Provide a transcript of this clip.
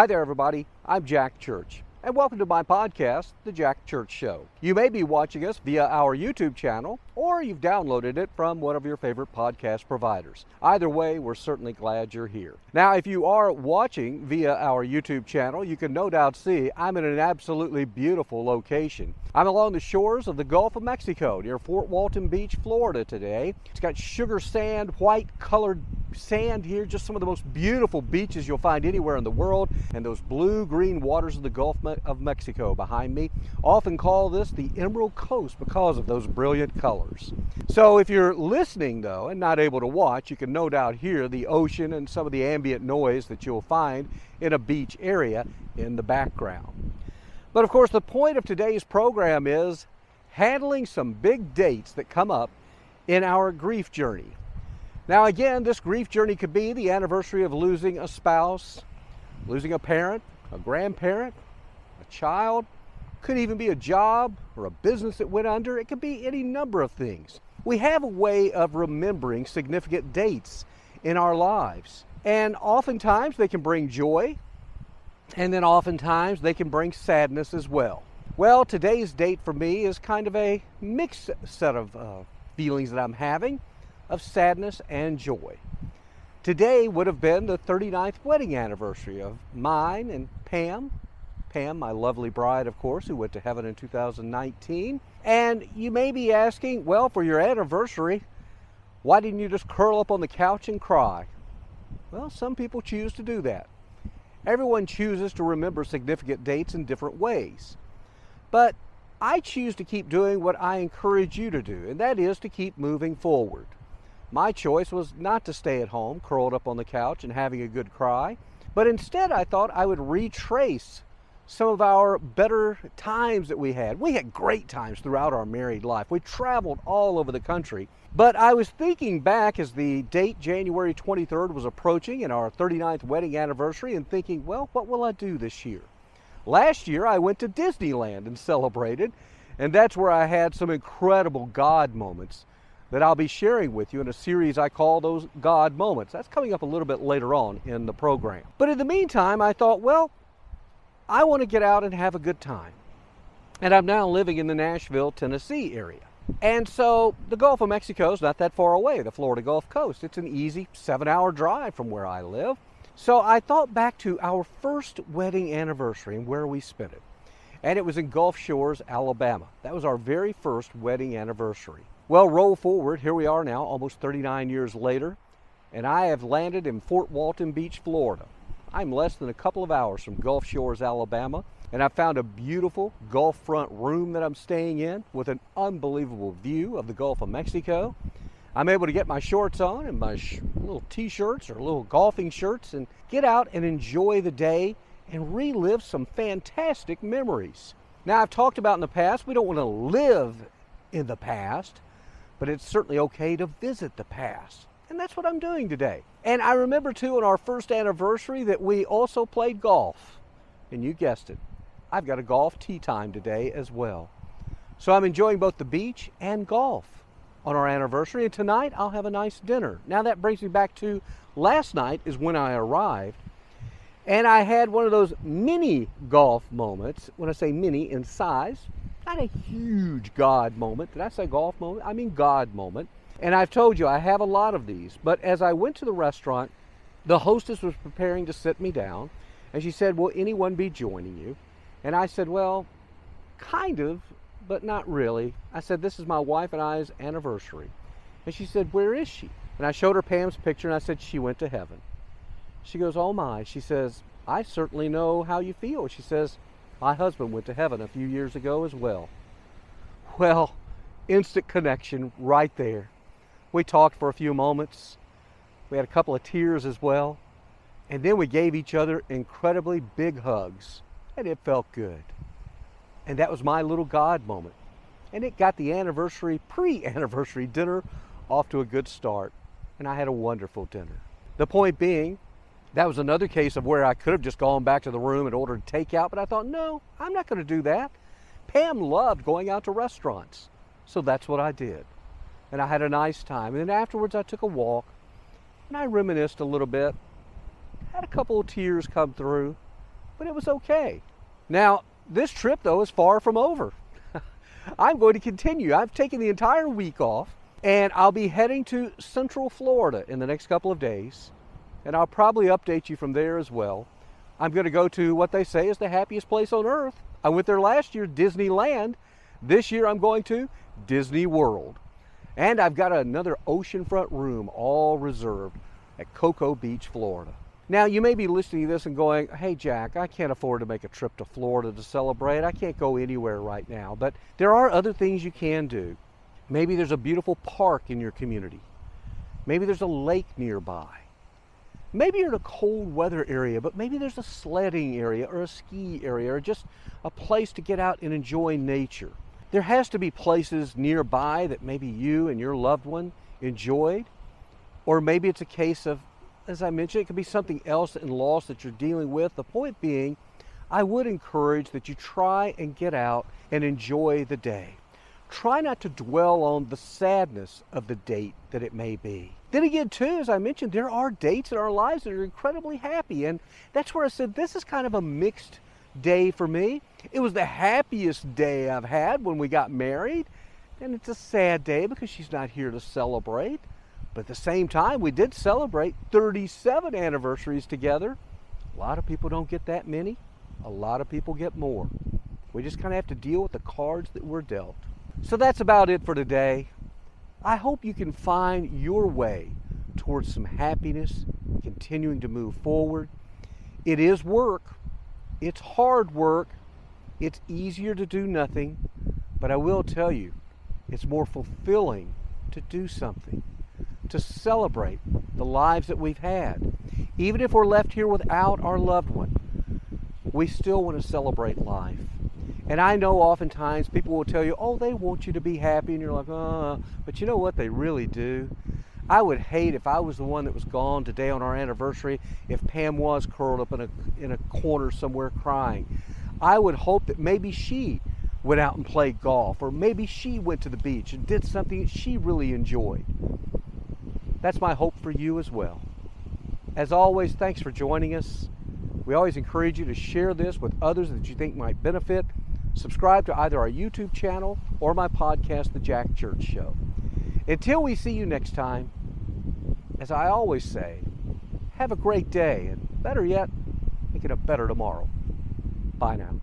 Hi there, everybody. I'm Jack Church, and welcome to my podcast, The Jack Church Show. You may be watching us via our YouTube channel, or you've downloaded it from one of your favorite podcast providers. Either way, we're certainly glad you're here. Now, if you are watching via our YouTube channel, you can no doubt see I'm in an absolutely beautiful location. I'm along the shores of the Gulf of Mexico near Fort Walton Beach, Florida today. It's got sugar sand, white colored sand here, just some of the most beautiful beaches you'll find anywhere in the world, and those blue green waters of the Gulf of Mexico behind me. Often call this the Emerald Coast because of those brilliant colors. So, if you're listening though and not able to watch, you can no doubt hear the ocean and some of the ambient noise that you'll find in a beach area in the background. But of course, the point of today's program is handling some big dates that come up in our grief journey. Now, again, this grief journey could be the anniversary of losing a spouse, losing a parent, a grandparent, a child, could even be a job or a business that went under. It could be any number of things. We have a way of remembering significant dates in our lives. And oftentimes they can bring joy, and then oftentimes they can bring sadness as well. Well, today's date for me is kind of a mixed set of uh, feelings that I'm having of sadness and joy. Today would have been the 39th wedding anniversary of mine and Pam. Pam, my lovely bride, of course, who went to heaven in 2019. And you may be asking, well, for your anniversary, why didn't you just curl up on the couch and cry? Well, some people choose to do that. Everyone chooses to remember significant dates in different ways. But I choose to keep doing what I encourage you to do, and that is to keep moving forward. My choice was not to stay at home, curled up on the couch and having a good cry, but instead I thought I would retrace some of our better times that we had. We had great times throughout our married life. We traveled all over the country. But I was thinking back as the date January 23rd was approaching and our 39th wedding anniversary and thinking, well, what will I do this year? Last year I went to Disneyland and celebrated, and that's where I had some incredible God moments that I'll be sharing with you in a series I call those God moments. That's coming up a little bit later on in the program. But in the meantime, I thought, well, I want to get out and have a good time. And I'm now living in the Nashville, Tennessee area. And so the Gulf of Mexico is not that far away, the Florida Gulf Coast. It's an easy seven hour drive from where I live. So I thought back to our first wedding anniversary and where we spent it. And it was in Gulf Shores, Alabama. That was our very first wedding anniversary. Well, roll forward. Here we are now, almost 39 years later, and I have landed in Fort Walton Beach, Florida. I'm less than a couple of hours from Gulf Shores, Alabama, and I found a beautiful Gulf front room that I'm staying in with an unbelievable view of the Gulf of Mexico. I'm able to get my shorts on and my sh- little t shirts or little golfing shirts and get out and enjoy the day and relive some fantastic memories. Now, I've talked about in the past, we don't want to live in the past but it's certainly okay to visit the past. And that's what I'm doing today. And I remember too on our first anniversary that we also played golf. And you guessed it, I've got a golf tee time today as well. So I'm enjoying both the beach and golf on our anniversary. And tonight I'll have a nice dinner. Now that brings me back to last night is when I arrived. And I had one of those mini golf moments. When I say mini in size, not a huge God moment. Did I say golf moment? I mean God moment. And I've told you, I have a lot of these. But as I went to the restaurant, the hostess was preparing to sit me down. And she said, Will anyone be joining you? And I said, Well, kind of, but not really. I said, This is my wife and I's anniversary. And she said, Where is she? And I showed her Pam's picture and I said, She went to heaven. She goes, Oh my. She says, I certainly know how you feel. She says, my husband went to heaven a few years ago as well. Well, instant connection right there. We talked for a few moments. We had a couple of tears as well. And then we gave each other incredibly big hugs. And it felt good. And that was my little God moment. And it got the anniversary, pre anniversary dinner off to a good start. And I had a wonderful dinner. The point being, that was another case of where I could have just gone back to the room and ordered takeout, but I thought, no, I'm not going to do that. Pam loved going out to restaurants, so that's what I did. And I had a nice time. And then afterwards, I took a walk and I reminisced a little bit. Had a couple of tears come through. but it was okay. Now, this trip, though, is far from over. I'm going to continue. I've taken the entire week off, and I'll be heading to Central Florida in the next couple of days, and I'll probably update you from there as well. I'm going to go to what they say is the happiest place on earth. I went there last year, Disneyland. This year I'm going to Disney World. And I've got another oceanfront room all reserved at Cocoa Beach, Florida. Now, you may be listening to this and going, hey, Jack, I can't afford to make a trip to Florida to celebrate. I can't go anywhere right now. But there are other things you can do. Maybe there's a beautiful park in your community. Maybe there's a lake nearby. Maybe you're in a cold weather area, but maybe there's a sledding area or a ski area or just a place to get out and enjoy nature. There has to be places nearby that maybe you and your loved one enjoyed. Or maybe it's a case of, as I mentioned, it could be something else in loss that you're dealing with. The point being, I would encourage that you try and get out and enjoy the day. Try not to dwell on the sadness of the date that it may be. Then again, too, as I mentioned, there are dates in our lives that are incredibly happy. And that's where I said this is kind of a mixed day for me. It was the happiest day I've had when we got married. And it's a sad day because she's not here to celebrate. But at the same time, we did celebrate 37 anniversaries together. A lot of people don't get that many, a lot of people get more. We just kind of have to deal with the cards that we're dealt. So that's about it for today. I hope you can find your way towards some happiness, continuing to move forward. It is work, it's hard work, it's easier to do nothing, but I will tell you, it's more fulfilling to do something, to celebrate the lives that we've had. Even if we're left here without our loved one, we still want to celebrate life. And I know oftentimes people will tell you, oh, they want you to be happy. And you're like, oh, but you know what? They really do. I would hate if I was the one that was gone today on our anniversary, if Pam was curled up in a, in a corner somewhere crying. I would hope that maybe she went out and played golf, or maybe she went to the beach and did something she really enjoyed. That's my hope for you as well. As always, thanks for joining us. We always encourage you to share this with others that you think might benefit. Subscribe to either our YouTube channel or my podcast, The Jack Church Show. Until we see you next time, as I always say, have a great day, and better yet, make it a better tomorrow. Bye now.